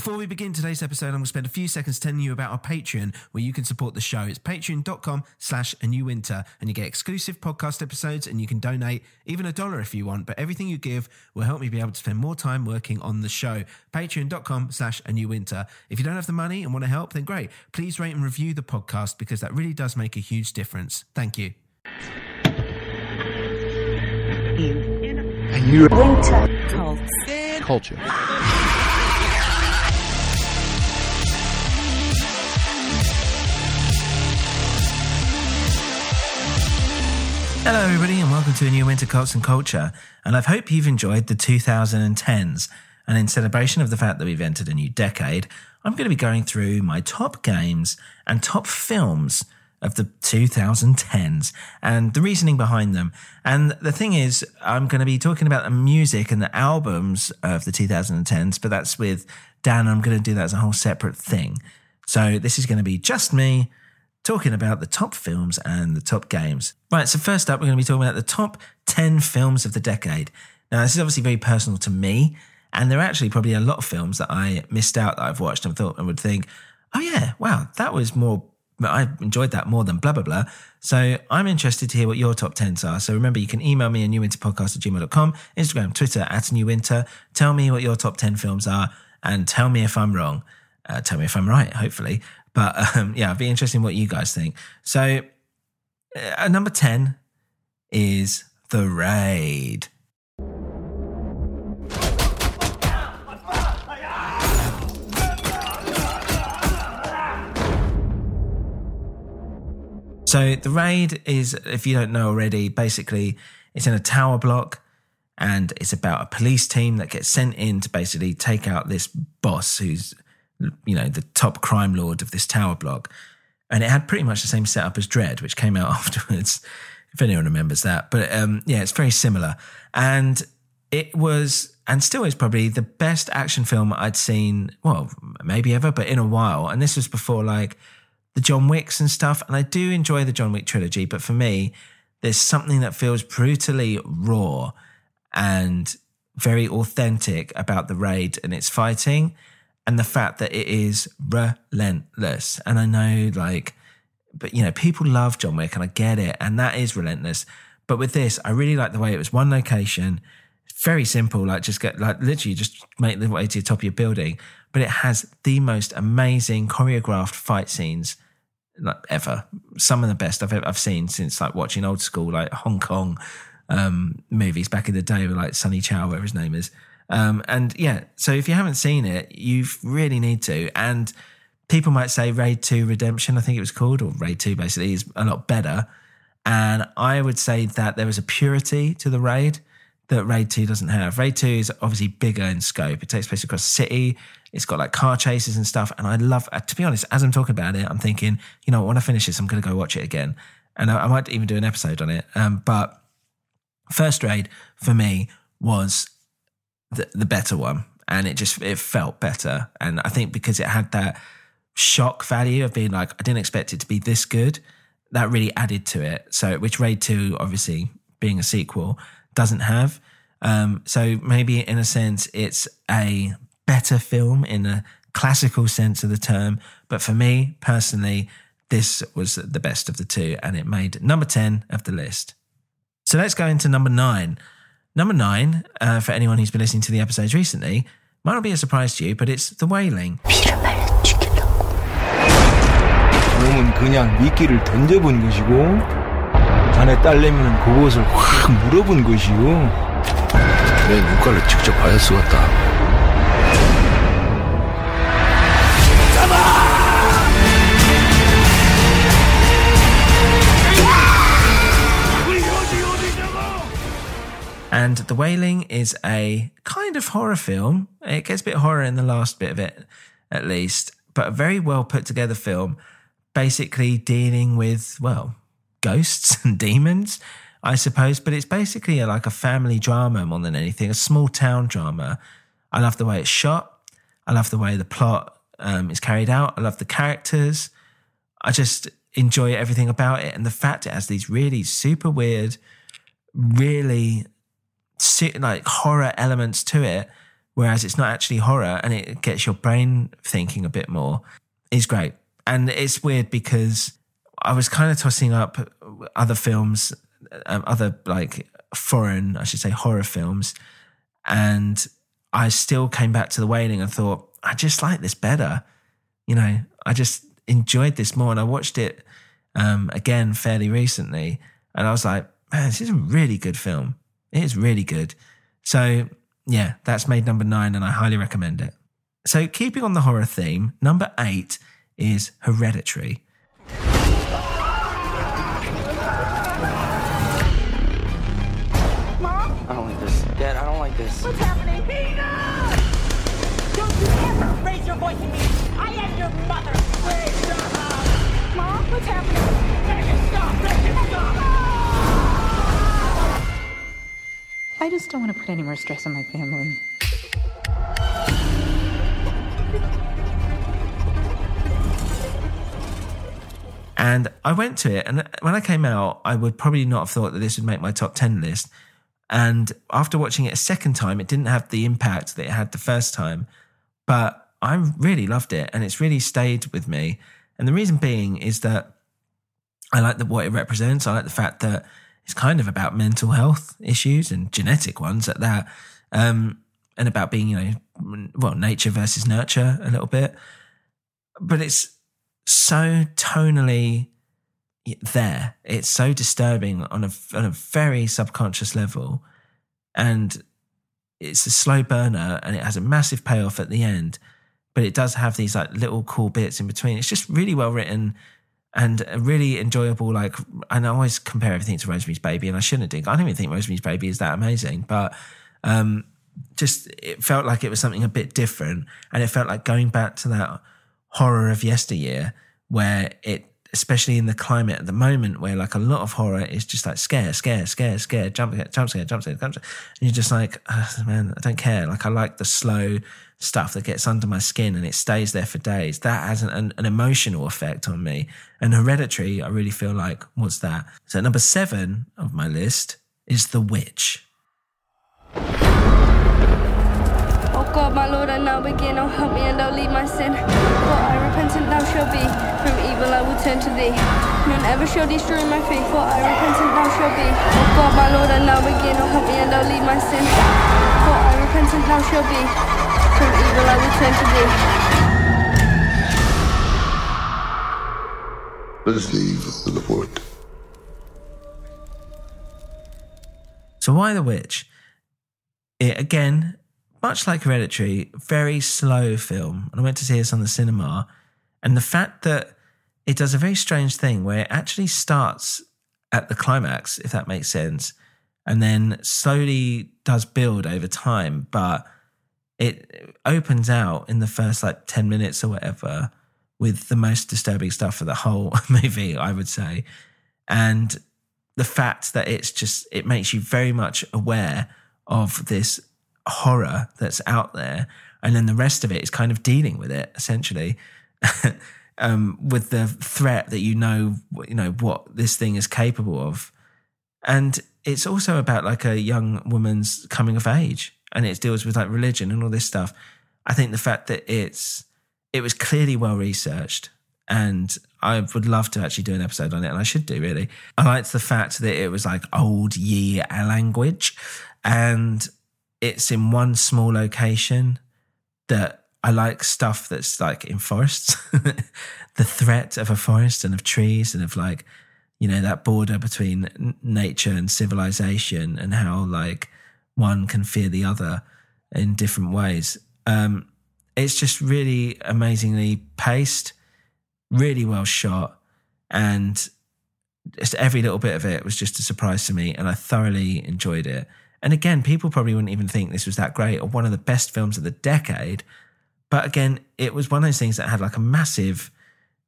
Before we begin today's episode, I'm going to spend a few seconds telling you about our Patreon, where you can support the show. It's patreon.com slash a new winter, and you get exclusive podcast episodes, and you can donate even a dollar if you want, but everything you give will help me be able to spend more time working on the show. Patreon.com slash a new winter. If you don't have the money and want to help, then great. Please rate and review the podcast because that really does make a huge difference. Thank you. And you Winter. culture. Hello, everybody, and welcome to a new Winter Cults and Culture. And I hope you've enjoyed the 2010s. And in celebration of the fact that we've entered a new decade, I'm going to be going through my top games and top films of the 2010s and the reasoning behind them. And the thing is, I'm going to be talking about the music and the albums of the 2010s, but that's with Dan. I'm going to do that as a whole separate thing. So this is going to be just me talking about the top films and the top games. Right, so first up, we're going to be talking about the top 10 films of the decade. Now, this is obviously very personal to me, and there are actually probably a lot of films that I missed out that I've watched and thought and would think, oh yeah, wow, that was more, I enjoyed that more than blah, blah, blah. So I'm interested to hear what your top 10s are. So remember, you can email me at newwinterpodcast at gmail.com, Instagram, Twitter at newwinter. Tell me what your top 10 films are and tell me if I'm wrong. Uh, tell me if I'm right, hopefully. But um, yeah, it'd be interesting what you guys think. So, uh, number 10 is The Raid. So, The Raid is, if you don't know already, basically it's in a tower block and it's about a police team that gets sent in to basically take out this boss who's you know, the top crime lord of this tower block. And it had pretty much the same setup as Dredd, which came out afterwards, if anyone remembers that. But um, yeah, it's very similar. And it was, and still is probably the best action film I'd seen, well, maybe ever, but in a while. And this was before like the John Wicks and stuff. And I do enjoy the John Wick trilogy, but for me, there's something that feels brutally raw and very authentic about the raid and its fighting and the fact that it is relentless. And I know, like, but you know, people love John Wick, and I get it, and that is relentless. But with this, I really like the way it was one location, very simple, like just get like literally just make the way to the top of your building. But it has the most amazing choreographed fight scenes like ever. Some of the best I've I've seen since like watching old school like Hong Kong um, movies back in the day with like Sonny Chow, whatever his name is. Um, and yeah, so if you haven't seen it, you really need to. And people might say Raid 2 Redemption, I think it was called, or Raid 2 basically, is a lot better. And I would say that there is a purity to the Raid that Raid 2 doesn't have. Raid 2 is obviously bigger in scope. It takes place across the city. It's got like car chases and stuff. And I love, uh, to be honest, as I'm talking about it, I'm thinking, you know, when I finish this, I'm going to go watch it again. And I, I might even do an episode on it. Um, but First Raid for me was the, better one and it just it felt better and i think because it had that shock value of being like i didn't expect it to be this good that really added to it so which raid 2 obviously being a sequel doesn't have Um, so maybe in a sense, it's a better film in a classical sense of the term. But for me personally, this was the best of the two, and it made number 10 of the list. So let's go into number nine. Number nine, uh, for anyone who's been listening to the episodes recently, might not be a surprise to you, but it's The Wailing. 놈은 그냥 미끼를 던져본 것이고 자네 딸내미는 그곳을 확 물어본 것이요. 내 눈깔을 직접 봐야 쓰겠다. And The Wailing is a kind of horror film. It gets a bit horror in the last bit of it, at least, but a very well put together film, basically dealing with, well, ghosts and demons, I suppose. But it's basically like a family drama more than anything, a small town drama. I love the way it's shot. I love the way the plot um, is carried out. I love the characters. I just enjoy everything about it. And the fact it has these really super weird, really like horror elements to it, whereas it's not actually horror and it gets your brain thinking a bit more, is great. And it's weird because I was kind of tossing up other films, um, other like foreign, I should say, horror films, and I still came back to The Wailing and thought, I just like this better. You know, I just enjoyed this more. And I watched it um, again fairly recently, and I was like, man, this is a really good film. It is really good. So, yeah, that's made number nine, and I highly recommend it. So, keeping on the horror theme, number eight is Hereditary. Mom? I don't like this. Dad, I don't like this. What's happening? Peter! Don't you ever raise your voice at me! I am your mother! Please stop! Mom, what's happening? I just don't want to put any more stress on my family. And I went to it, and when I came out, I would probably not have thought that this would make my top 10 list. And after watching it a second time, it didn't have the impact that it had the first time. But I really loved it, and it's really stayed with me. And the reason being is that I like the, what it represents. I like the fact that it's kind of about mental health issues and genetic ones at that, um, and about being, you know, well, nature versus nurture a little bit. But it's so tonally there. It's so disturbing on a on a very subconscious level, and it's a slow burner, and it has a massive payoff at the end. But it does have these like little cool bits in between. It's just really well written and a really enjoyable. Like, and I always compare everything to Rosemary's Baby, and I shouldn't do. I don't even think Rosemary's Baby is that amazing, but um, just it felt like it was something a bit different, and it felt like going back to that horror of yesteryear, where it, especially in the climate at the moment, where like a lot of horror is just like scare, scare, scare, scare, jump, scare, jump, scare, jump, scare, jump, scare, and you're just like, oh, man, I don't care. Like I like the slow stuff that gets under my skin and it stays there for days. That has an, an, an emotional effect on me. And Hereditary, I really feel like what's that. So number seven of my list is The Witch. Oh God, my Lord, I now begin. Oh, help me and don't leave my sin. For I repentant thou shalt be. From evil I will turn to thee. None ever shall destroy my faith. For I repentant thou shalt be. Oh God, my Lord, I now begin. Oh, help me and don't leave my sin. For I repentant thou shalt be. From evil I will turn to thee. Let's leave the Lord. So why The Witch? It again, much like Hereditary, very slow film. And I went to see this on the cinema. And the fact that it does a very strange thing where it actually starts at the climax, if that makes sense, and then slowly does build over time, but it opens out in the first like 10 minutes or whatever with the most disturbing stuff for the whole movie, I would say. And the fact that it's just, it makes you very much aware of this horror that's out there. And then the rest of it is kind of dealing with it essentially. um, with the threat that you know, you know what this thing is capable of, and it's also about like a young woman's coming of age and it deals with like religion and all this stuff. I think the fact that it's it was clearly well researched and I would love to actually do an episode on it and I should do really. I liked the fact that it was like old year language and it's in one small location that I like stuff that's like in forests. the threat of a forest and of trees and of like you know that border between nature and civilization and how like one can fear the other in different ways um it's just really amazingly paced really well shot and just every little bit of it was just a surprise to me and i thoroughly enjoyed it and again people probably wouldn't even think this was that great or one of the best films of the decade but again it was one of those things that had like a massive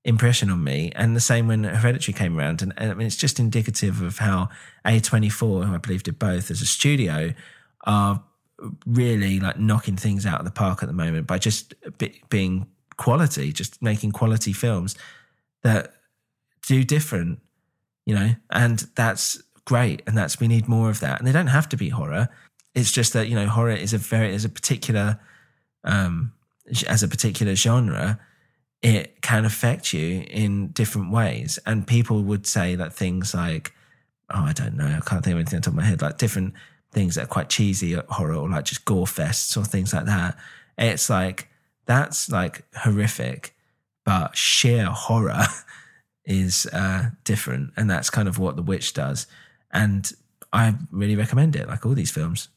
impression on me. And the same when Hereditary came around. And, and I mean, it's just indicative of how A24, who I believe did both as a studio, are really like knocking things out of the park at the moment by just being quality, just making quality films that do different, you know, and that's great. And that's, we need more of that. And they don't have to be horror. It's just that, you know, horror is a very, is a particular, um, as a particular genre it can affect you in different ways. And people would say that things like, oh, I don't know, I can't think of anything on top of my head, like different things that are quite cheesy horror or like just gore fests or things like that. It's like, that's like horrific, but sheer horror is uh, different. And that's kind of what The Witch does. And I really recommend it, like all these films.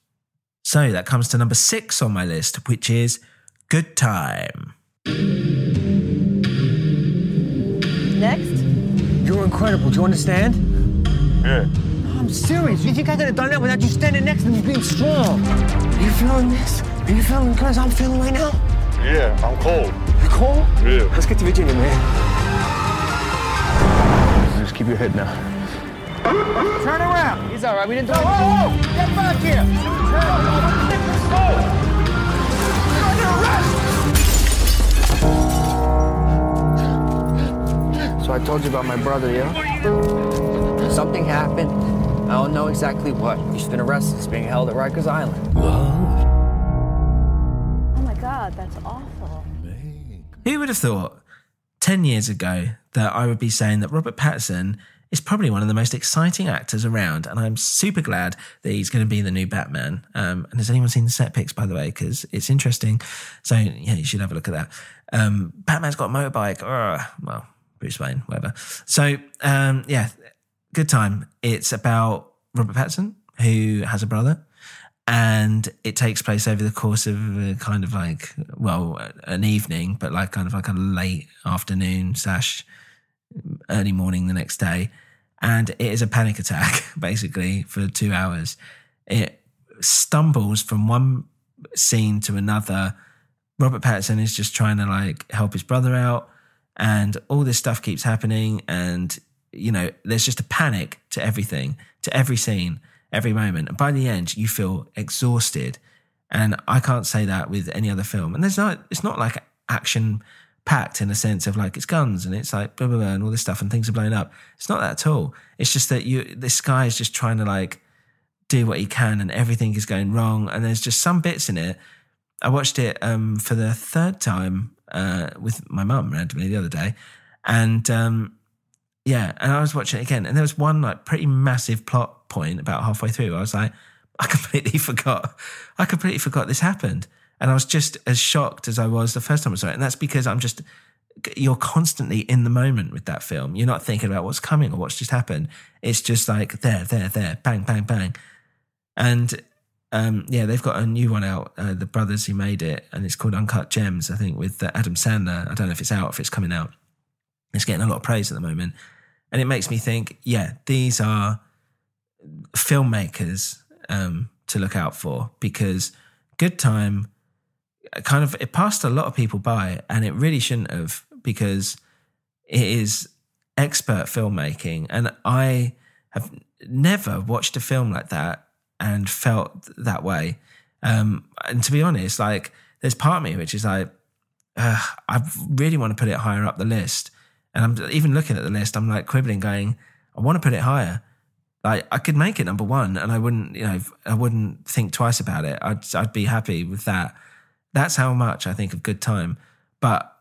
So that comes to number six on my list, which is Good Time. Next. You're incredible. Do you understand? Yeah. I'm serious. You think I could have done that without you standing next to me being strong? Are you feeling this? Are you feeling the cause I'm feeling right now? Yeah, I'm cold. You cold? Yeah. Let's get to Virginia, man. Just keep your head now. Turn around. He's all right. We didn't do Whoa, whoa, whoa! Get back here! Turn around! So I told you about my brother, yeah? Something happened. I don't know exactly what. He's been arrested. He's being held at Rikers Island. Oh my god, that's awful. Who would have thought 10 years ago that I would be saying that Robert Pattinson is probably one of the most exciting actors around? And I'm super glad that he's going to be the new Batman. Um, and has anyone seen the set pics, by the way? Because it's interesting. So, yeah, you should have a look at that. Um, Batman's got a motorbike. Ugh, well, Bruce Wayne, whatever. So, um, yeah, good time. It's about Robert Pattinson, who has a brother and it takes place over the course of a kind of like well an evening but like kind of like a late afternoon slash early morning the next day. And it is a panic attack basically for two hours. It stumbles from one scene to another. Robert pattinson is just trying to like help his brother out and all this stuff keeps happening and you know there's just a panic to everything to every scene every moment. And by the end, you feel exhausted. And I can't say that with any other film. And there's not, it's not like action packed in a sense of like it's guns and it's like blah, blah, blah, and all this stuff and things are blowing up. It's not that at all. It's just that you, this guy is just trying to like do what he can and everything is going wrong. And there's just some bits in it. I watched it um, for the third time uh, with my mum randomly the other day. And um, yeah, and I was watching it again, and there was one like pretty massive plot point about halfway through. I was like, I completely forgot. I completely forgot this happened, and I was just as shocked as I was the first time I saw it. And that's because I'm just you're constantly in the moment with that film. You're not thinking about what's coming or what's just happened. It's just like there, there, there, bang, bang, bang, and um, yeah, they've got a new one out. Uh, the brothers who made it, and it's called Uncut Gems. I think with uh, Adam Sandler. I don't know if it's out, if it's coming out. It's getting a lot of praise at the moment. And it makes me think, yeah, these are filmmakers um, to look out for because Good Time kind of it passed a lot of people by, and it really shouldn't have because it is expert filmmaking, and I have never watched a film like that and felt that way. Um, and to be honest, like there's part of me which is like, uh, I really want to put it higher up the list. And I'm even looking at the list, I'm like quibbling, going, I want to put it higher, Like I could make it number one, and I wouldn't, you know, I wouldn't think twice about it. I'd I'd be happy with that. That's how much I think of Good Time, but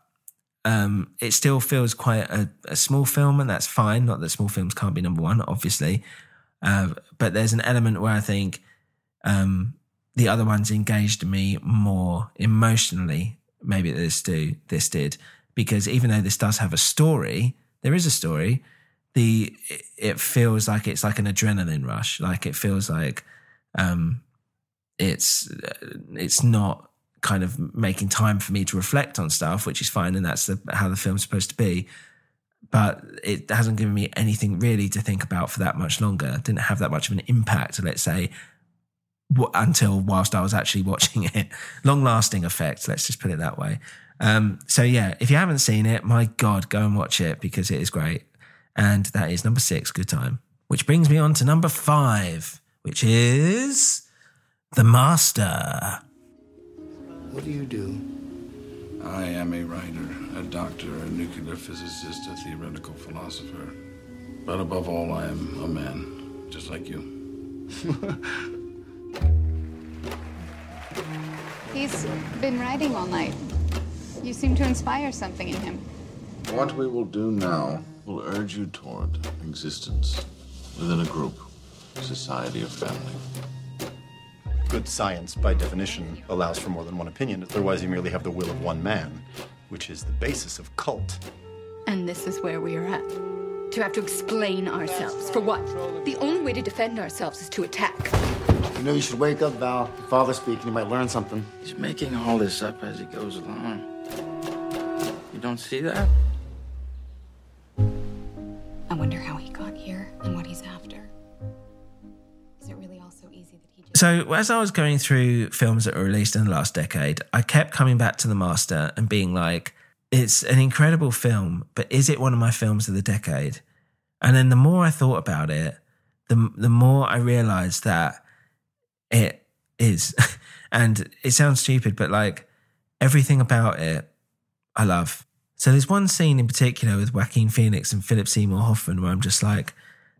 um, it still feels quite a, a small film, and that's fine. Not that small films can't be number one, obviously, uh, but there's an element where I think um, the other ones engaged me more emotionally. Maybe this do this did because even though this does have a story, there is a story. The it feels like it's like an adrenaline rush. Like it feels like um, it's it's not kind of making time for me to reflect on stuff, which is fine, and that's the, how the film's supposed to be. But it hasn't given me anything really to think about for that much longer. It didn't have that much of an impact, let's say, until whilst I was actually watching it. Long lasting effect, let's just put it that way. Um, so, yeah, if you haven't seen it, my God, go and watch it because it is great. And that is number six, Good Time. Which brings me on to number five, which is The Master. What do you do? I am a writer, a doctor, a nuclear physicist, a theoretical philosopher. But above all, I am a man, just like you. He's been writing all night. You seem to inspire something in him. What we will do now will urge you toward existence within a group, society, or family. Good science, by definition, allows for more than one opinion. Otherwise, you merely have the will of one man, which is the basis of cult. And this is where we are at. To have to explain ourselves. For what? The only way to defend ourselves is to attack. You know, you should wake up, Val. Your father's speaking. You might learn something. He's making all this up as he goes along. You don't see that? I wonder how he got here and what he's after. Is it really all so easy that he just. So, as I was going through films that were released in the last decade, I kept coming back to The Master and being like, it's an incredible film, but is it one of my films of the decade? And then the more I thought about it, the, the more I realized that it is. and it sounds stupid, but like everything about it, I love. So there's one scene in particular with Joaquin Phoenix and Philip Seymour Hoffman where I'm just like,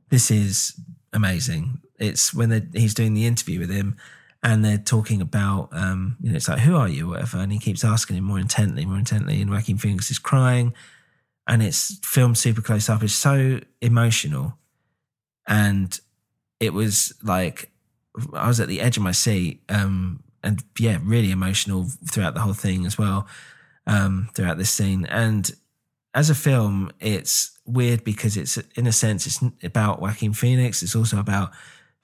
this is amazing. It's when he's doing the interview with him and they're talking about, um, you know, it's like, who are you, whatever. And he keeps asking him more intently, more intently. And Joaquin Phoenix is crying and it's filmed super close up. It's so emotional. And it was like, I was at the edge of my seat. Um, and yeah, really emotional throughout the whole thing as well, um, throughout this scene. And as a film, it's weird because it's, in a sense, it's about Joaquin Phoenix. It's also about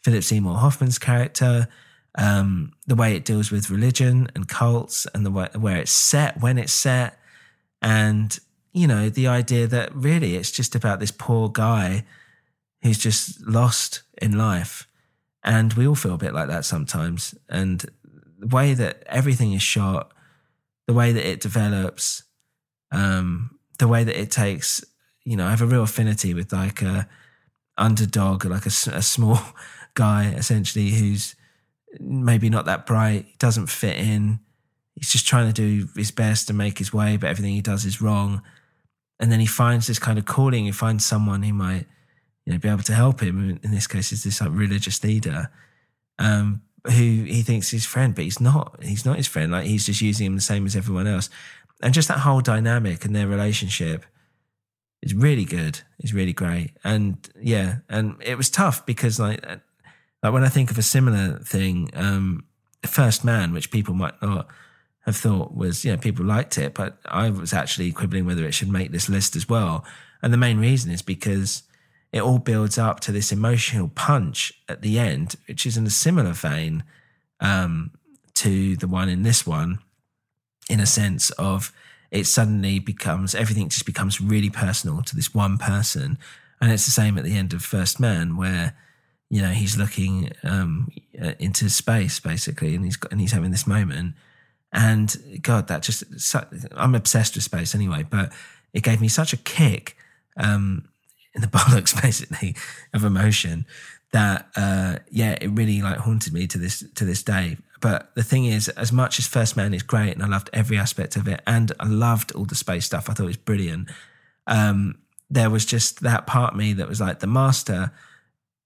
Philip Seymour Hoffman's character, um, the way it deals with religion and cults, and the way where it's set, when it's set, and you know the idea that really it's just about this poor guy who's just lost in life, and we all feel a bit like that sometimes. And the way that everything is shot, the way that it develops, um, the way that it takes, you know, I have a real affinity with like a underdog, like a small guy essentially who's maybe not that bright, doesn't fit in. He's just trying to do his best to make his way, but everything he does is wrong. And then he finds this kind of calling. He finds someone who might, you know, be able to help him. In this case, is this like religious leader, um, who he thinks is his friend, but he's not. He's not his friend. Like he's just using him the same as everyone else. And just that whole dynamic and their relationship is really good. It's really great. And yeah, and it was tough because like like when I think of a similar thing, um, First Man, which people might not have thought was, you know, people liked it, but I was actually quibbling whether it should make this list as well. And the main reason is because it all builds up to this emotional punch at the end, which is in a similar vein um, to the one in this one, in a sense of it suddenly becomes everything just becomes really personal to this one person. And it's the same at the end of First Man, where you know he's looking um, uh, into space basically, and he's got, and he's having this moment. And God, that just I'm obsessed with space anyway, but it gave me such a kick um, in the bollocks basically of emotion that uh, yeah, it really like haunted me to this to this day. But the thing is, as much as First Man is great, and I loved every aspect of it, and I loved all the space stuff, I thought it was brilliant. Um, there was just that part of me that was like the master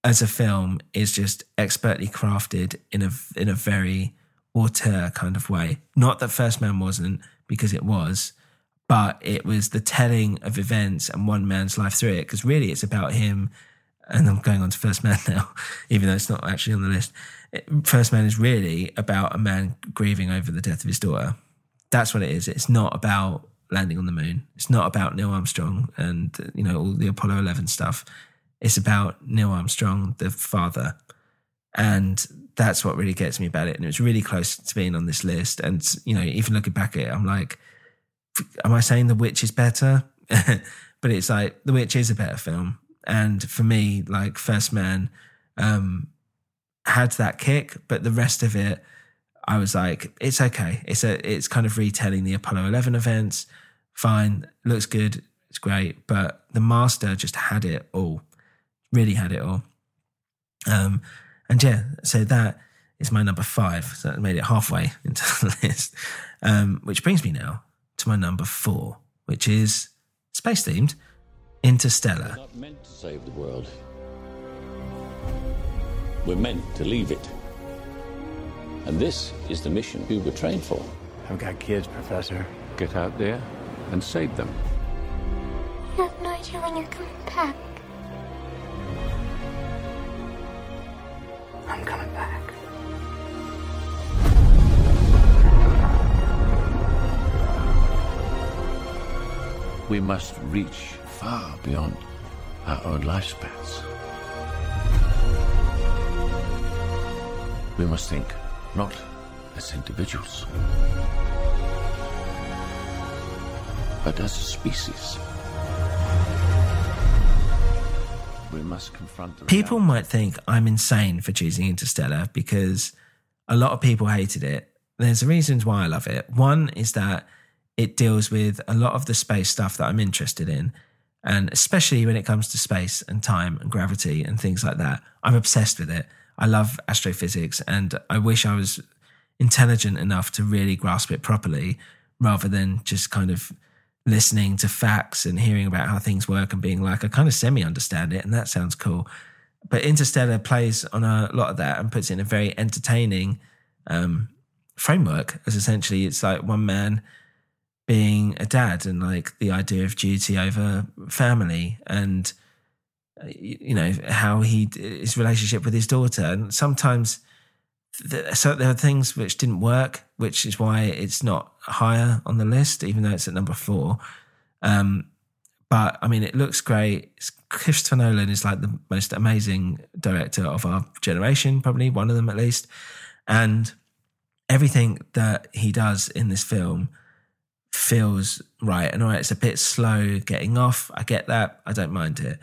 as a film is just expertly crafted in a in a very auteur kind of way. Not that First Man wasn't, because it was, but it was the telling of events and one man's life through it. Because really, it's about him. And I'm going on to First Man now, even though it's not actually on the list. First Man is really about a man grieving over the death of his daughter. That's what it is. It's not about landing on the moon. It's not about Neil Armstrong and you know all the Apollo 11 stuff. It's about Neil Armstrong, the father, and that's what really gets me about it. And it was really close to being on this list. And you know, even looking back at it, I'm like, am I saying The Witch is better? but it's like The Witch is a better film. And for me, like First Man, um, had that kick, but the rest of it, I was like, it's okay. It's a, it's kind of retelling the Apollo 11 events. Fine, looks good, it's great. But the master just had it all, really had it all. Um, and yeah, so that is my number five. So that made it halfway into the list, um, which brings me now to my number four, which is space themed, Interstellar. We're not meant to save the world. We're meant to leave it. And this is the mission we were trained for. I've got kids, Professor. Get out there and save them. You have no idea when you're coming back. I'm coming back. We must reach far beyond our own lifespans. We must think not as individuals, but as a species. We must confront the People might think I'm insane for choosing Interstellar because a lot of people hated it. There's reasons why I love it. One is that it deals with a lot of the space stuff that I'm interested in. And especially when it comes to space and time and gravity and things like that, I'm obsessed with it. I love astrophysics and I wish I was intelligent enough to really grasp it properly rather than just kind of listening to facts and hearing about how things work and being like, I kind of semi understand it and that sounds cool. But Interstellar plays on a lot of that and puts it in a very entertaining um, framework as essentially it's like one man being a dad and like the idea of duty over family and uh, you know how he his relationship with his daughter. And sometimes so there are things which didn't work which is why it's not higher on the list even though it's at number four. Um, but i mean it looks great. Christopher nolan is like the most amazing director of our generation probably one of them at least. And everything that he does in this film feels right. And all right, it's a bit slow getting off. I get that. I don't mind it.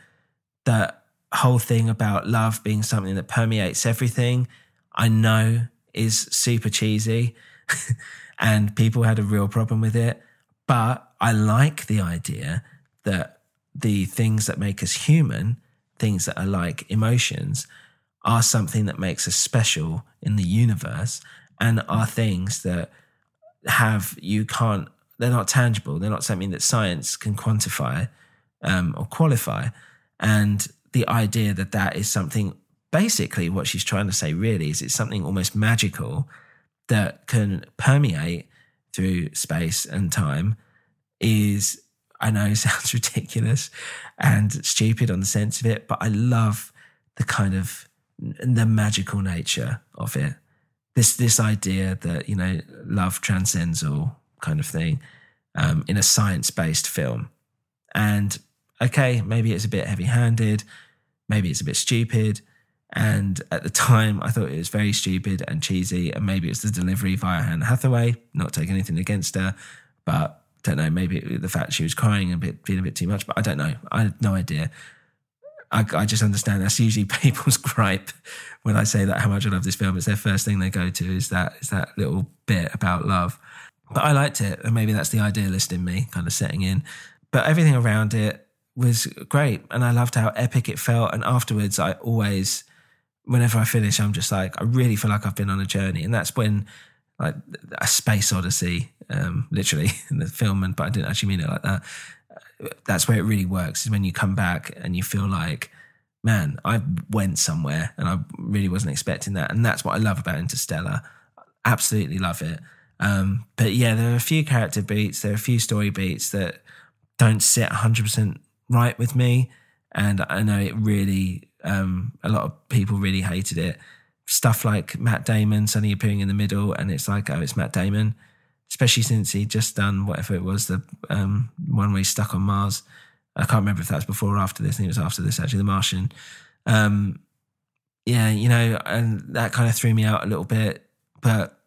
That whole thing about love being something that permeates everything, I know is super cheesy and people had a real problem with it. But I like the idea that the things that make us human, things that are like emotions, are something that makes us special in the universe and are things that have you can't they're not tangible. They're not something that science can quantify um, or qualify. And the idea that that is something, basically, what she's trying to say really is it's something almost magical that can permeate through space and time is, I know, sounds ridiculous and stupid on the sense of it, but I love the kind of the magical nature of it. This this idea that you know love transcends all kind of thing um, in a science based film. And okay, maybe it's a bit heavy handed, maybe it's a bit stupid. And at the time, I thought it was very stupid and cheesy. And maybe it's the delivery via Anne Hathaway, not taking anything against her, but don't know. Maybe the fact she was crying a bit, being a bit too much, but I don't know. I had no idea. I, I, just understand that's usually people's gripe when I say that how much I love this film. It's their first thing they go to is that is that little bit about love. But I liked it, and maybe that's the idealist in me kind of setting in. But everything around it was great, and I loved how epic it felt. And afterwards, I always, whenever I finish, I'm just like, I really feel like I've been on a journey, and that's when like a space odyssey, um, literally in the film, and but I didn't actually mean it like that. That's where it really works is when you come back and you feel like man, I went somewhere and I really wasn't expecting that. And that's what I love about Interstellar. Absolutely love it. Um, but yeah, there are a few character beats, there are a few story beats that don't sit 100% right with me. And I know it really, um, a lot of people really hated it. Stuff like Matt Damon suddenly appearing in the middle, and it's like, oh, it's Matt Damon, especially since he'd just done whatever it was, the um, one where he's stuck on Mars. I can't remember if that was before or after this. I think it was after this, actually, The Martian. Um, yeah, you know, and that kind of threw me out a little bit, but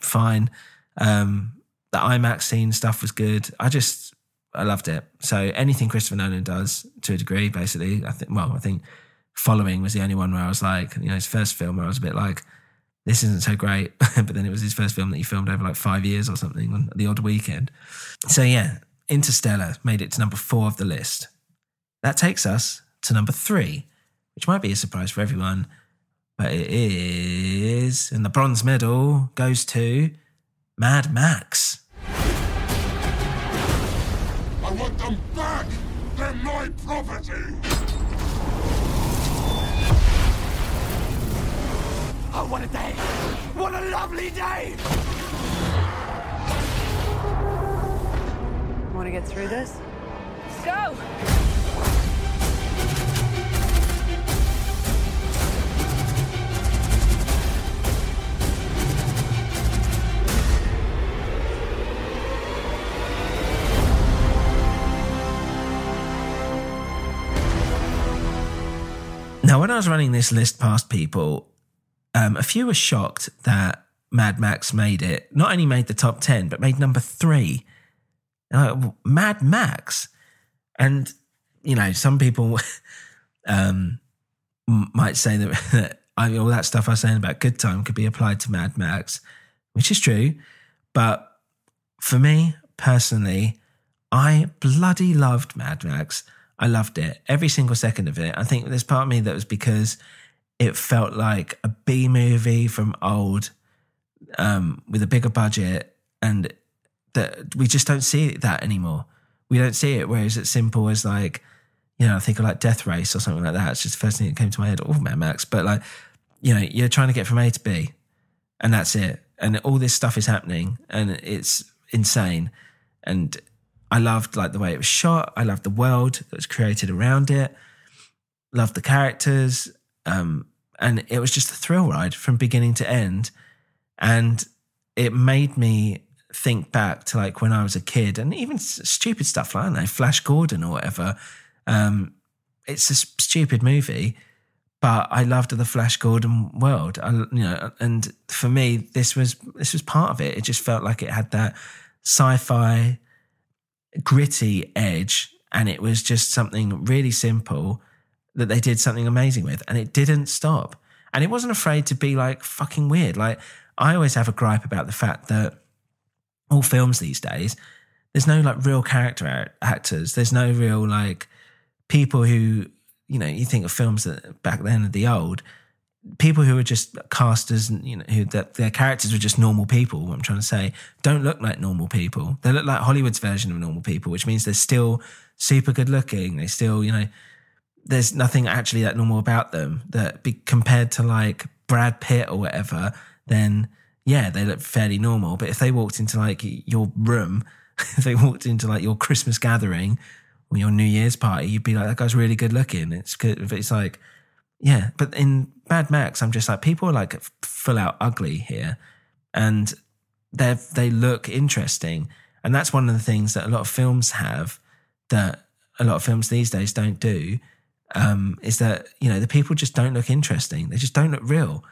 fine. Um, the IMAX scene stuff was good. I just, I loved it. So anything Christopher Nolan does to a degree, basically, I think, well, I think Following was the only one where I was like, you know, his first film where I was a bit like, this isn't so great. but then it was his first film that he filmed over like five years or something on the odd weekend. So yeah, Interstellar made it to number four of the list. That takes us to number three, which might be a surprise for everyone, but it is. And the bronze medal goes to Mad Max. I want them back! They're my property! Oh, what a day! What a lovely day! Want to get through this? Let's go! When I was running this list past people, um, a few were shocked that Mad Max made it. Not only made the top 10, but made number three. Uh, Mad Max. And, you know, some people um, might say that, that I, all that stuff I was saying about Good Time could be applied to Mad Max, which is true. But for me personally, I bloody loved Mad Max. I loved it. Every single second of it. I think there's part of me that was because it felt like a B movie from old um, with a bigger budget and that we just don't see that anymore. We don't see it. Whereas it's simple as like, you know, I think of like Death Race or something like that. It's just the first thing that came to my head. Oh, Mad Max. But like, you know, you're trying to get from A to B and that's it. And all this stuff is happening and it's insane. And I loved like the way it was shot. I loved the world that was created around it. Loved the characters. Um, and it was just a thrill ride from beginning to end. And it made me think back to like when I was a kid and even stupid stuff like, I know, Flash Gordon or whatever. Um, it's a stupid movie, but I loved the Flash Gordon world. I, you know, and for me, this was this was part of it. It just felt like it had that sci-fi gritty edge, and it was just something really simple that they did something amazing with, and it didn't stop. And it wasn't afraid to be like fucking weird. Like I always have a gripe about the fact that all films these days, there's no like real character actors. There's no real like people who you know you think of films that back then of the old people who are just cast as you know who that their characters were just normal people. What I'm trying to say don't look like normal people. They look like Hollywood's version of normal people, which means they're still super good looking. They still you know there's nothing actually that normal about them that be compared to like Brad Pitt or whatever, then yeah, they look fairly normal. But if they walked into like your room, if they walked into like your Christmas gathering or your New Year's party, you'd be like, that guy's really good looking. It's good. It's like, yeah. But in Mad Max, I'm just like, people are like full out ugly here. And they they look interesting. And that's one of the things that a lot of films have that a lot of films these days don't do um, is that you know the people just don't look interesting. They just don't look real.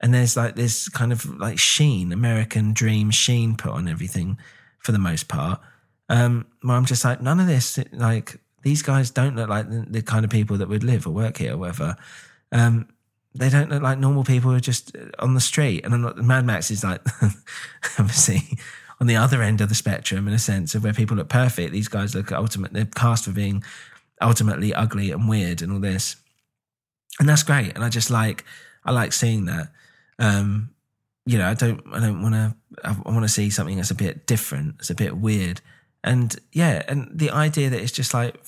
And there's like this kind of like sheen, American dream sheen put on everything for the most part. Um, where I'm just like, none of this, like these guys don't look like the, the kind of people that would live or work here or whatever. Um, they don't look like normal people who are just on the street. And I'm not, Mad Max is like, obviously, on the other end of the spectrum in a sense of where people look perfect. These guys look ultimate, they're cast for being ultimately ugly and weird and all this. And that's great. And I just like, I like seeing that. Um, you know, I don't, I don't want to, I want to see something that's a bit different, it's a bit weird. And yeah, and the idea that it's just like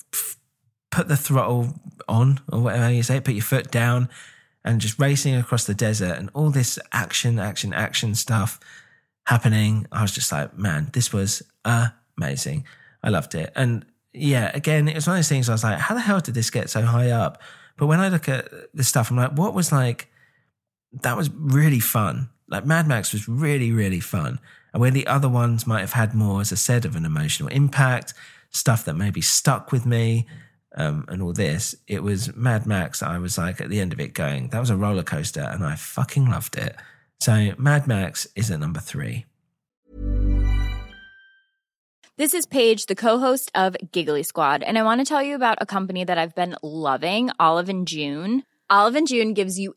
put the throttle on or whatever you say, put your foot down and just racing across the desert and all this action, action, action stuff happening. I was just like, man, this was amazing. I loved it. And yeah, again, it was one of those things I was like, how the hell did this get so high up? But when I look at the stuff, I'm like, what was like, that was really fun. Like Mad Max was really, really fun. And where the other ones might have had more, as I said, of an emotional impact, stuff that maybe stuck with me, um, and all this, it was Mad Max. I was like at the end of it going, that was a roller coaster, and I fucking loved it. So Mad Max is at number three. This is Paige, the co-host of Giggly Squad, and I want to tell you about a company that I've been loving, Olive and June. Olive and June gives you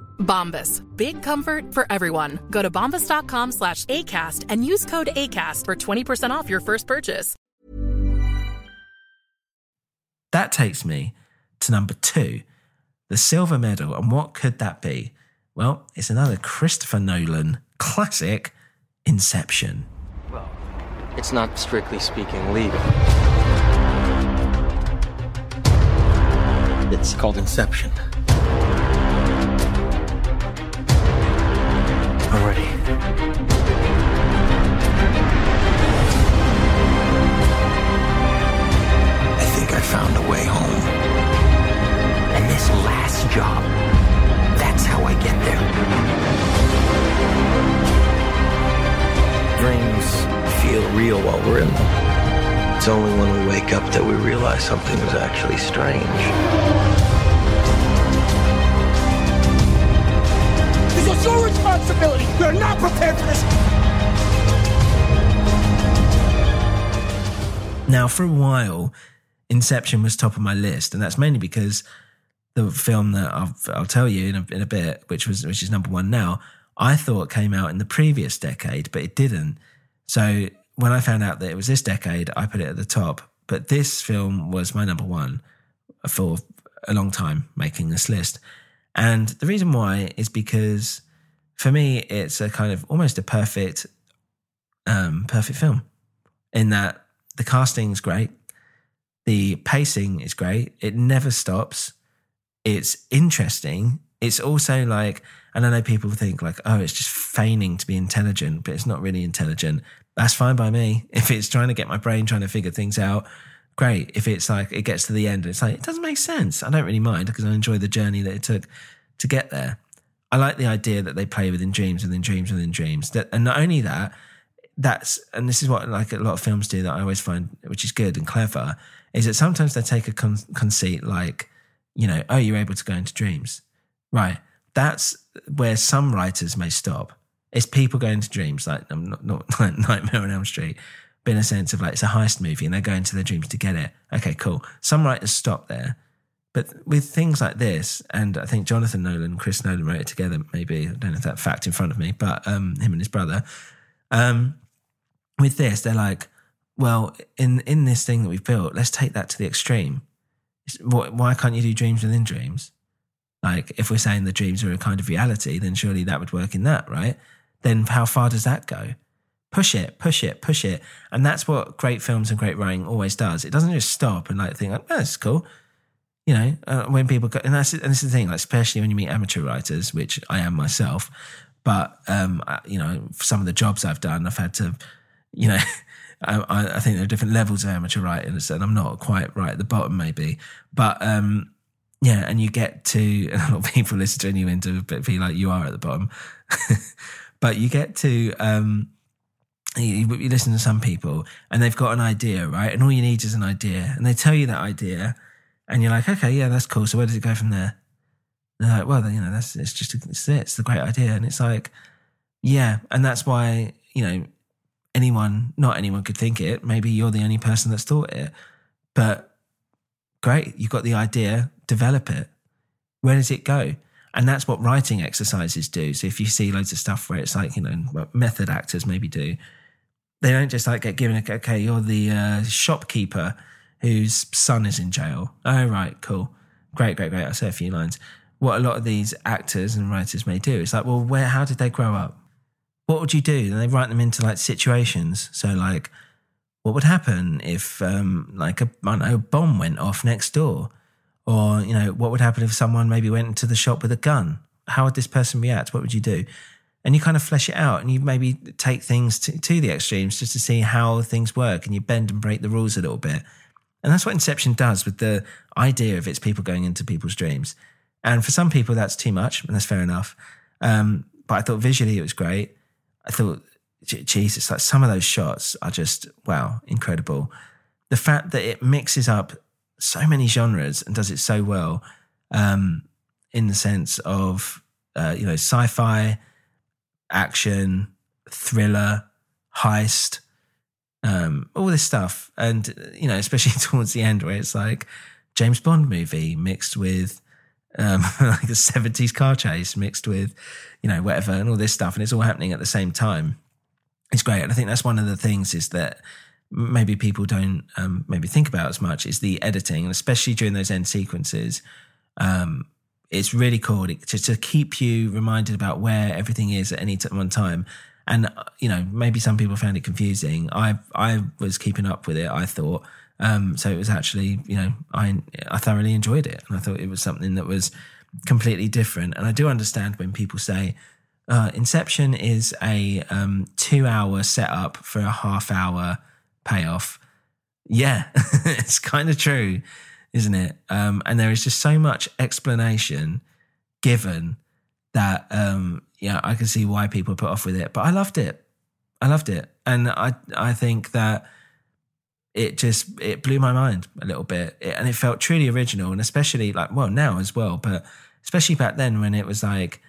Bombas. Big comfort for everyone. Go to bombas.com slash ACAST and use code ACAST for 20% off your first purchase. That takes me to number two, the silver medal. And what could that be? Well, it's another Christopher Nolan classic, Inception. Well, it's not strictly speaking legal. It's called Inception. I'm. I think I found a way home. And this last job, that's how I get there. Dreams feel real while we're in them. It's only when we wake up that we realize something is actually strange. Was your responsibility. We're not prepared for this. Now, for a while, Inception was top of my list, and that's mainly because the film that I'll, I'll tell you in a, in a bit, which was which is number one now, I thought came out in the previous decade, but it didn't. So when I found out that it was this decade, I put it at the top. But this film was my number one for a long time making this list. And the reason why is because for me, it's a kind of almost a perfect, um, perfect film in that the casting's great. The pacing is great. It never stops. It's interesting. It's also like, and I know people think like, oh, it's just feigning to be intelligent, but it's not really intelligent. That's fine by me. If it's trying to get my brain trying to figure things out, great. If it's like it gets to the end and it's like, it doesn't make sense. I don't really mind because I enjoy the journey that it took to get there. I like the idea that they play within dreams, within dreams, within dreams. That, and not only that, that's and this is what like a lot of films do that I always find which is good and clever is that sometimes they take a con- conceit like you know oh you're able to go into dreams. Right. That's where some writers may stop. It's people going into dreams like um, not, not like Nightmare on Elm Street but in a sense of like it's a heist movie and they're going to their dreams to get it. Okay cool. Some writers stop there but with things like this, and I think Jonathan Nolan, Chris Nolan wrote it together. Maybe I don't have that fact in front of me, but um, him and his brother. Um, with this, they're like, well, in in this thing that we've built, let's take that to the extreme. Why can't you do dreams within dreams? Like, if we're saying the dreams are a kind of reality, then surely that would work in that, right? Then how far does that go? Push it, push it, push it. And that's what great films and great writing always does. It doesn't just stop and like think, oh, that's cool. You know, uh, when people go, and that's and this is the thing, like especially when you meet amateur writers, which I am myself. But um, I- you know, some of the jobs I've done, I've had to, you know, I, I think there are different levels of amateur writers, and I'm not quite right at the bottom, maybe. But um, yeah, and you get to a lot of people listen to you into be like you are at the bottom, but you get to um, you, you listen to some people and they've got an idea, right? And all you need is an idea, and they tell you that idea, and you're like, okay, yeah, that's cool. So where does it go from there? They're like, well, then, you know, that's it's just it's it. It's the great idea, and it's like, yeah, and that's why you know anyone, not anyone could think it. Maybe you're the only person that's thought it, but great, you've got the idea, develop it. Where does it go? And that's what writing exercises do. So if you see loads of stuff where it's like, you know, method actors maybe do, they don't just like get given a, okay, you're the uh, shopkeeper whose son is in jail. Oh, right, cool. Great, great, great. I'll say a few lines. What a lot of these actors and writers may do is like, well, where, how did they grow up? What would you do? And they write them into like situations. So like, what would happen if um, like a I know, a bomb went off next door? Or, you know, what would happen if someone maybe went into the shop with a gun? How would this person react? What would you do? And you kind of flesh it out and you maybe take things to, to the extremes just to see how things work and you bend and break the rules a little bit. And that's what Inception does with the idea of its people going into people's dreams. And for some people, that's too much, and that's fair enough. Um, but I thought visually it was great. I thought, Jesus, like some of those shots are just, wow, incredible. The fact that it mixes up so many genres and does it so well um, in the sense of, uh, you know, sci fi, action, thriller, heist, um, all this stuff. And, you know, especially towards the end where it's like James Bond movie mixed with um, like a 70s car chase mixed with, you know, whatever and all this stuff. And it's all happening at the same time. It's great. And I think that's one of the things is that maybe people don't um, maybe think about as much is the editing, and especially during those end sequences. Um, it's really cool to, to keep you reminded about where everything is at any t- one time. And uh, you know, maybe some people found it confusing. I I was keeping up with it. I thought um, so. It was actually you know I I thoroughly enjoyed it, and I thought it was something that was completely different. And I do understand when people say uh, Inception is a um, two-hour setup for a half-hour payoff. Yeah, it's kind of true, isn't it? Um, and there is just so much explanation given that um, yeah, I can see why people put off with it. But I loved it. I loved it, and I I think that it just it blew my mind a little bit, It- and it felt truly original, and especially like well now as well, but especially back then when it was like.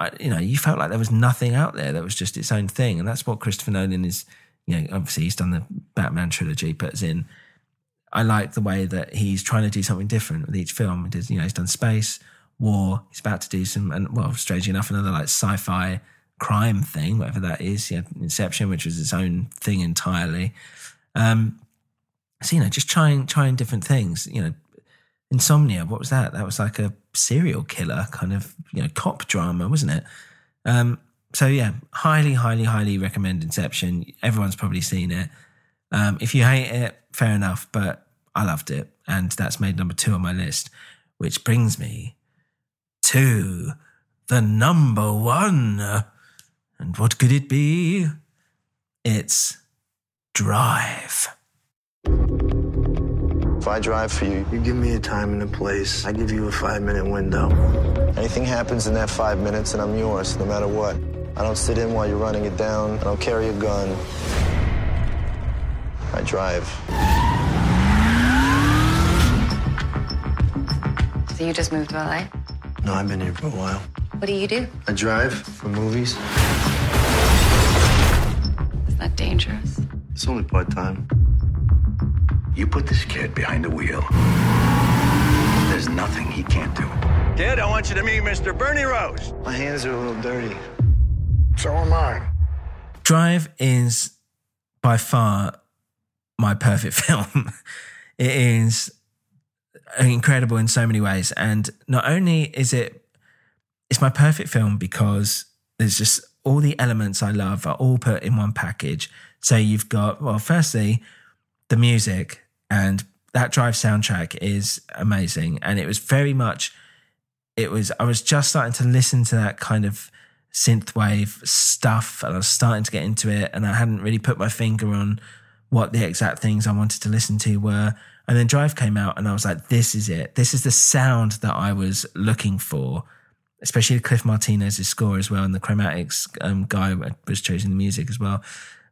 I, you know, you felt like there was nothing out there that was just its own thing, and that's what Christopher Nolan is. You know, obviously he's done the Batman trilogy, but in, I like the way that he's trying to do something different with each film. He does, you know, he's done space, war. He's about to do some, and well, strangely enough, another like sci-fi crime thing, whatever that is. Yeah, Inception, which was its own thing entirely. Um, so you know, just trying trying different things. You know, Insomnia. What was that? That was like a serial killer kind of you know cop drama, wasn't it? Um, so yeah, highly, highly, highly recommend Inception. Everyone's probably seen it. Um, if you hate it, fair enough, but I loved it, and that's made number two on my list, which brings me to the number one. And what could it be? It's Drive. If I drive for you, you give me a time and a place. I give you a five minute window. Anything happens in that five minutes, and I'm yours, no matter what. I don't sit in while you're running it down. I don't carry a gun. I drive. So you just moved to LA? No, I've been here for a while. What do you do? I drive for movies. Is that dangerous? It's only part time. You put this kid behind the wheel. There's nothing he can't do. Kid, I want you to meet Mr. Bernie Rose. My hands are a little dirty. So am I. Drive is by far my perfect film. it is incredible in so many ways. And not only is it, it's my perfect film because there's just all the elements I love are all put in one package. So you've got, well, firstly, the music and that drive soundtrack is amazing. And it was very much, it was, I was just starting to listen to that kind of synthwave stuff and I was starting to get into it. And I hadn't really put my finger on what the exact things I wanted to listen to were. And then Drive came out and I was like, this is it. This is the sound that I was looking for, especially Cliff Martinez's score as well. And the Chromatics um, guy was choosing the music as well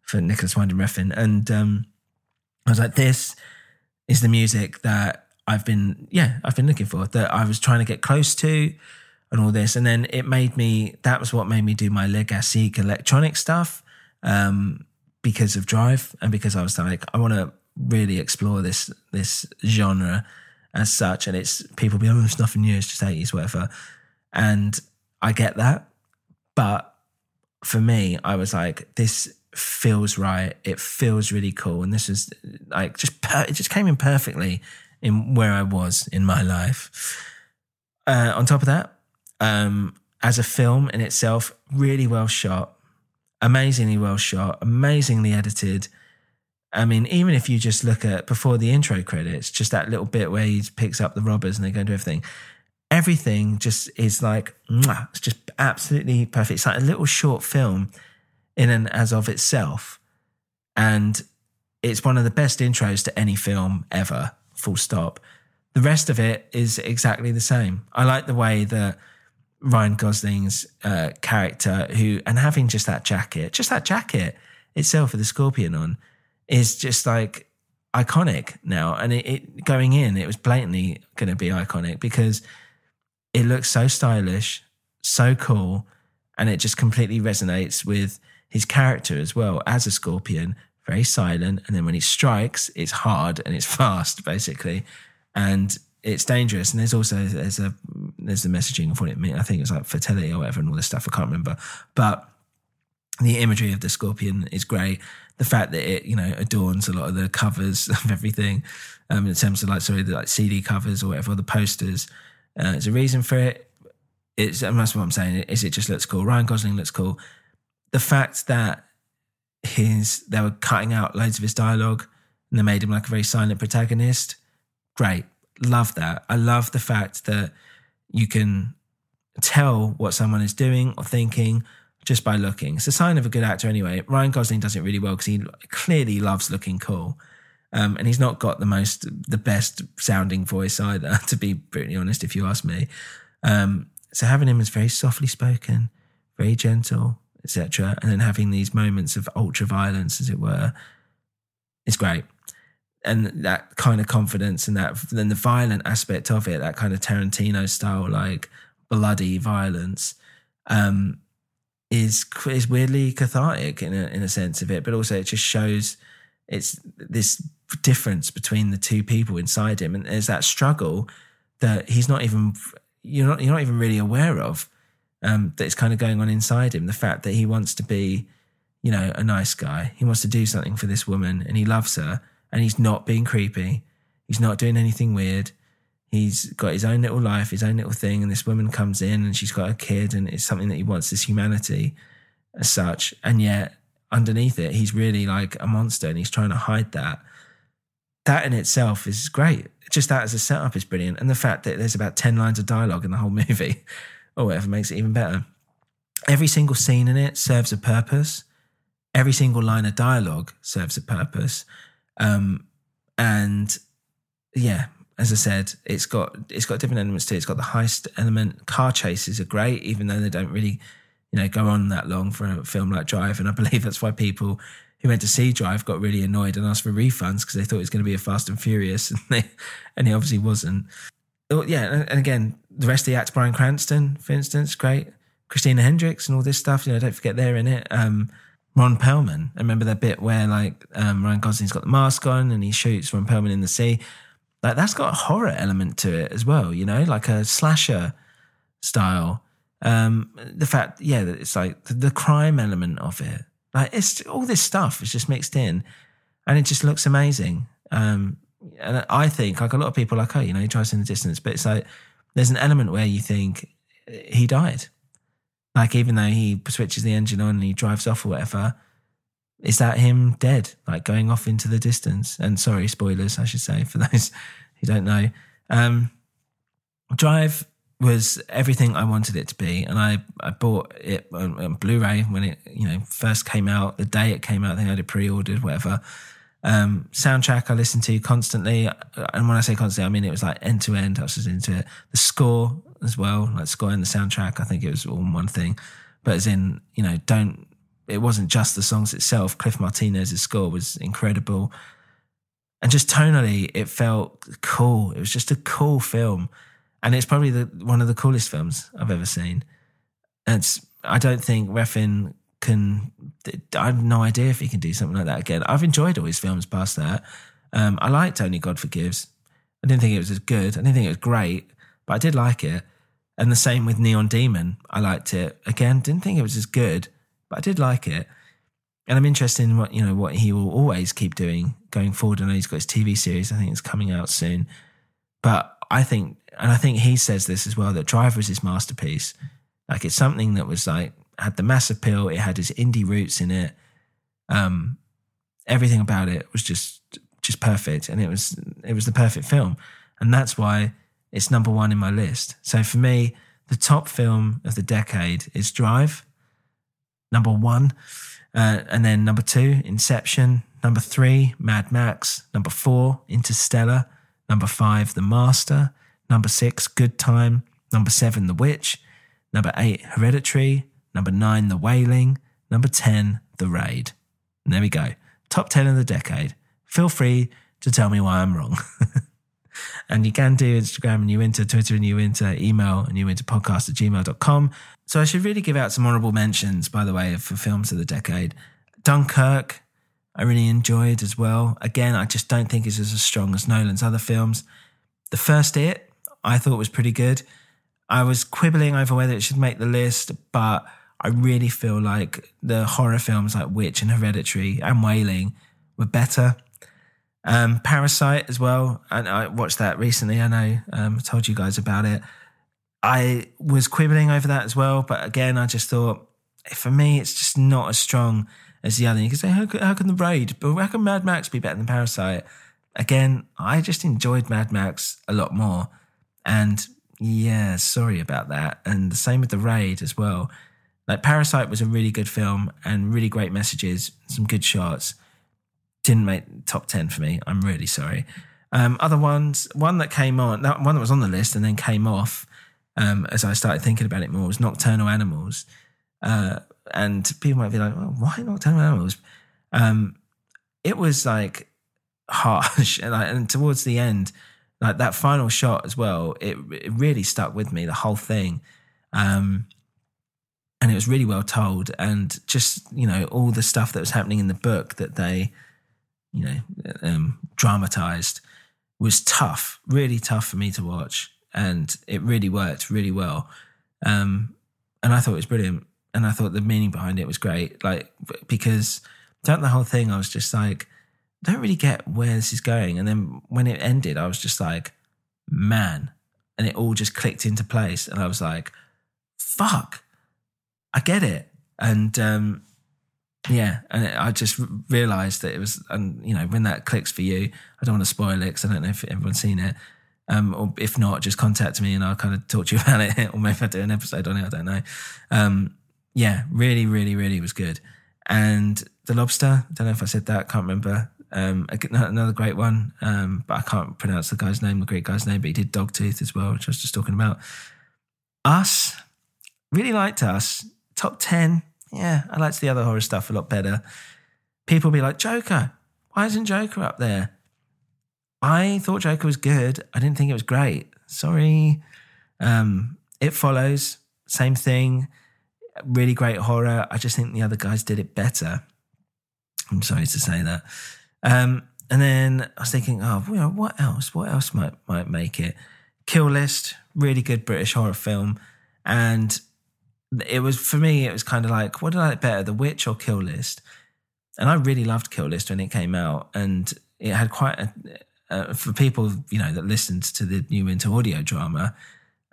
for Nicolas Winding Refn. And um, I was like, this is the music that I've been, yeah, I've been looking for, that I was trying to get close to and all this. And then it made me, that was what made me do my Legacy electronic stuff. Um, because of Drive and because I was like, I want to really explore this this genre as such. And it's people be, oh, it's nothing new, it's just 80s, whatever. And I get that. But for me, I was like, this feels right. It feels really cool. And this is like just, per- it just came in perfectly in where I was in my life. Uh, on top of that, um, as a film in itself, really well shot amazingly well shot, amazingly edited. I mean, even if you just look at before the intro credits, just that little bit where he picks up the robbers and they go and do everything, everything just is like, mwah, it's just absolutely perfect. It's like a little short film in and as of itself. And it's one of the best intros to any film ever, full stop. The rest of it is exactly the same. I like the way that Ryan Gosling's uh, character, who and having just that jacket, just that jacket itself with the scorpion on, is just like iconic now. And it, it going in, it was blatantly going to be iconic because it looks so stylish, so cool, and it just completely resonates with his character as well as a scorpion. Very silent, and then when he strikes, it's hard and it's fast, basically. And it's dangerous. And there's also there's a there's the messaging of what it means. I think it's like fertility or whatever and all this stuff. I can't remember, but the imagery of the scorpion is great. The fact that it you know adorns a lot of the covers of everything, um, in terms of like sorry the like CD covers or whatever, or the posters. Uh, a reason for it. It's and that's what I'm saying. Is it just looks cool? Ryan Gosling looks cool. The fact that his they were cutting out loads of his dialogue and they made him like a very silent protagonist. Great love that. I love the fact that you can tell what someone is doing or thinking just by looking. It's a sign of a good actor anyway. Ryan Gosling does it really well because he clearly loves looking cool. Um, and he's not got the most, the best sounding voice either, to be brutally honest, if you ask me. Um, so having him as very softly spoken, very gentle, etc., and then having these moments of ultra violence, as it were, is great and that kind of confidence and that then the violent aspect of it, that kind of Tarantino style, like bloody violence, um, is is weirdly cathartic in a in a sense of it, but also it just shows it's this difference between the two people inside him, and there's that struggle that he's not even you're not you're not even really aware of um, that's kind of going on inside him. The fact that he wants to be, you know, a nice guy, he wants to do something for this woman, and he loves her and he's not being creepy. He's not doing anything weird. He's got his own little life, his own little thing, and this woman comes in and she's got a kid, and it's something that he wants this humanity as such. And yet, underneath it, he's really like a monster and he's trying to hide that. That in itself is great. Just that as a setup is brilliant. And the fact that there's about 10 lines of dialogue in the whole movie or whatever makes it even better. Every single scene in it serves a purpose. Every single line of dialogue serves a purpose. Um, and yeah, as I said, it's got it's got different elements to it. It's got the heist element. Car chases are great, even though they don't really, you know, go on that long for a film like Drive. And I believe that's why people who went to see Drive got really annoyed and asked for refunds because they thought it was going to be a Fast and Furious, and they and he obviously wasn't. Oh, yeah, and again, the rest of the act, Bryan Cranston, for instance, great. Christina Hendricks and all this stuff. You know, don't forget they're in it. Um, Ron Perlman. I remember that bit where like um, Ryan Gosling's got the mask on and he shoots Ron Perlman in the sea. Like that's got a horror element to it as well, you know, like a slasher style. Um, the fact, yeah, that it's like the, the crime element of it. Like it's all this stuff is just mixed in. and it just looks amazing. Um, and I think like a lot of people like, oh, you know, he drives in the distance, but it's like there's an element where you think he died. Like even though he switches the engine on and he drives off or whatever, is that him dead, like going off into the distance? And sorry, spoilers, I should say for those who don't know. Um, Drive was everything I wanted it to be, and I, I bought it on, on Blu-ray when it you know first came out. The day it came out, I think I had it pre-ordered, whatever. Um, soundtrack I listened to constantly, and when I say constantly, I mean it was like end to end. I was just into it. The score as well, like score and the soundtrack. I think it was all one thing, but as in you know, don't. It wasn't just the songs itself. Cliff Martinez's score was incredible, and just tonally, it felt cool. It was just a cool film and it's probably the one of the coolest films I've ever seen. And it's I don't think Refn can. I have no idea if he can do something like that again. I've enjoyed all his films past that. Um, I liked Only God Forgives. I didn't think it was as good. I didn't think it was great, but I did like it. And the same with Neon Demon. I liked it again. Didn't think it was as good, but I did like it. And I'm interested in what you know what he will always keep doing going forward. I know he's got his TV series. I think it's coming out soon. But I think and I think he says this as well that Drive was his masterpiece. Like it's something that was like had the mass appeal, it had his indie roots in it. Um, everything about it was just just perfect, and it was it was the perfect film, and that's why it's number one in my list. So for me, the top film of the decade is Drive, number one, uh, and then number two, Inception, number three, Mad Max, number four, Interstellar, number five, The Master. Number six, Good Time. Number seven, The Witch. Number eight, Hereditary. Number nine, The Wailing. Number 10, The Raid. And there we go. Top 10 of the decade. Feel free to tell me why I'm wrong. and you can do Instagram and Uwinter, Twitter and Uwinter, email and you enter Podcast at gmail.com. So I should really give out some honorable mentions, by the way, for films of the decade. Dunkirk, I really enjoyed as well. Again, I just don't think it's as strong as Nolan's other films. The first It, I thought was pretty good. I was quibbling over whether it should make the list, but I really feel like the horror films like Witch and Hereditary and Wailing were better. Um, Parasite as well. And I watched that recently. I know um, I told you guys about it. I was quibbling over that as well, but again, I just thought for me, it's just not as strong as the other. You can say, how, how can the Raid, but how can Mad Max be better than Parasite? Again, I just enjoyed Mad Max a lot more. And yeah, sorry about that. And the same with The Raid as well. Like Parasite was a really good film and really great messages, some good shots. Didn't make top 10 for me. I'm really sorry. Um, other ones, one that came on, that one that was on the list and then came off um, as I started thinking about it more was Nocturnal Animals. Uh, and people might be like, well, why Nocturnal Animals? Um, it was like harsh. and, and towards the end, like that final shot as well, it, it really stuck with me, the whole thing. Um, and it was really well told. And just, you know, all the stuff that was happening in the book that they, you know, um, dramatized was tough, really tough for me to watch. And it really worked really well. Um, and I thought it was brilliant. And I thought the meaning behind it was great. Like, because throughout the whole thing, I was just like, don't really get where this is going. And then when it ended, I was just like, man. And it all just clicked into place. And I was like, fuck, I get it. And um, yeah, and I just realized that it was, and you know, when that clicks for you, I don't want to spoil it because I don't know if everyone's seen it. Um, or if not, just contact me and I'll kind of talk to you about it, or maybe I'll do an episode on it. I don't know. Um, yeah, really, really, really was good. And the lobster, I don't know if I said that, can't remember. Um, another great one, um, but I can't pronounce the guy's name, the great guy's name, but he did Dogtooth as well, which I was just talking about. Us, really liked Us. Top 10, yeah, I liked the other horror stuff a lot better. People be like, Joker, why isn't Joker up there? I thought Joker was good. I didn't think it was great. Sorry. Um, it follows, same thing. Really great horror. I just think the other guys did it better. I'm sorry to say that. Um, and then I was thinking, oh, know, what else? What else might might make it? Kill List, really good British horror film, and it was for me. It was kind of like, what did I like better, The Witch or Kill List? and I really loved Kill List when it came out, and it had quite a uh, for people you know that listened to the New Winter audio drama.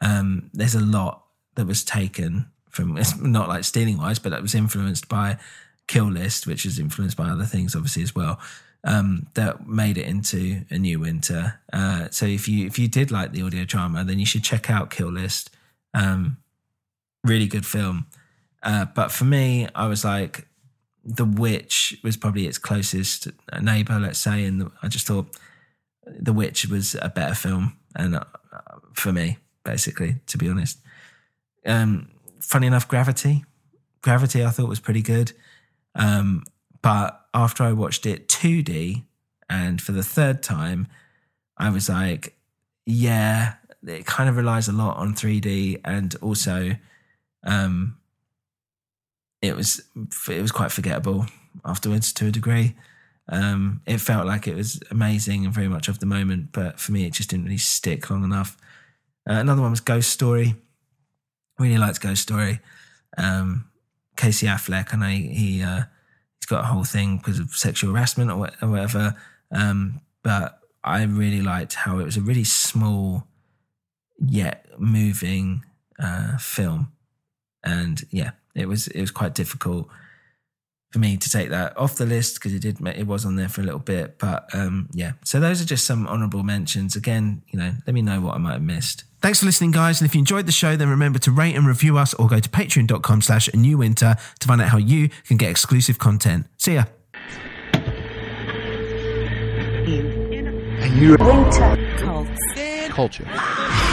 Um, there's a lot that was taken from it's not like stealing wise, but that was influenced by Kill List, which is influenced by other things obviously as well. Um, that made it into a new winter. Uh, so if you if you did like the audio drama, then you should check out Kill List. Um, really good film. Uh, but for me, I was like, The Witch was probably its closest neighbor, let's say, and I just thought The Witch was a better film, and uh, for me, basically, to be honest. Um, funny enough, Gravity, Gravity, I thought was pretty good. Um, but after I watched it 2D and for the third time, I was like, yeah, it kind of relies a lot on 3D and also um, it was it was quite forgettable afterwards to a degree. Um, it felt like it was amazing and very much of the moment, but for me, it just didn't really stick long enough. Uh, another one was Ghost Story. Really liked Ghost Story. Um, Casey Affleck, I know he, he uh, he's got a whole thing because of sexual harassment or, or whatever. Um, but I really liked how it was a really small yet moving uh, film, and yeah, it was it was quite difficult for me to take that off the list because it did it was on there for a little bit. But um, yeah, so those are just some honourable mentions. Again, you know, let me know what I might have missed. Thanks for listening, guys. And if you enjoyed the show, then remember to rate and review us or go to patreon.com slash a new winter to find out how you can get exclusive content. See ya. A new winter cult. Culture.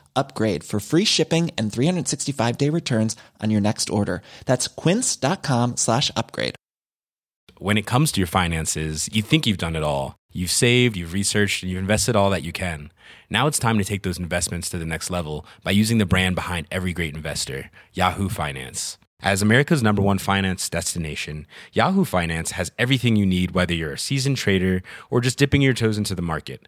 upgrade for free shipping and 365 day returns on your next order. That's quince.com slash upgrade. When it comes to your finances, you think you've done it all. You've saved, you've researched, and you've invested all that you can. Now it's time to take those investments to the next level by using the brand behind every great investor, Yahoo Finance. As America's number one finance destination, Yahoo Finance has everything you need, whether you're a seasoned trader or just dipping your toes into the market.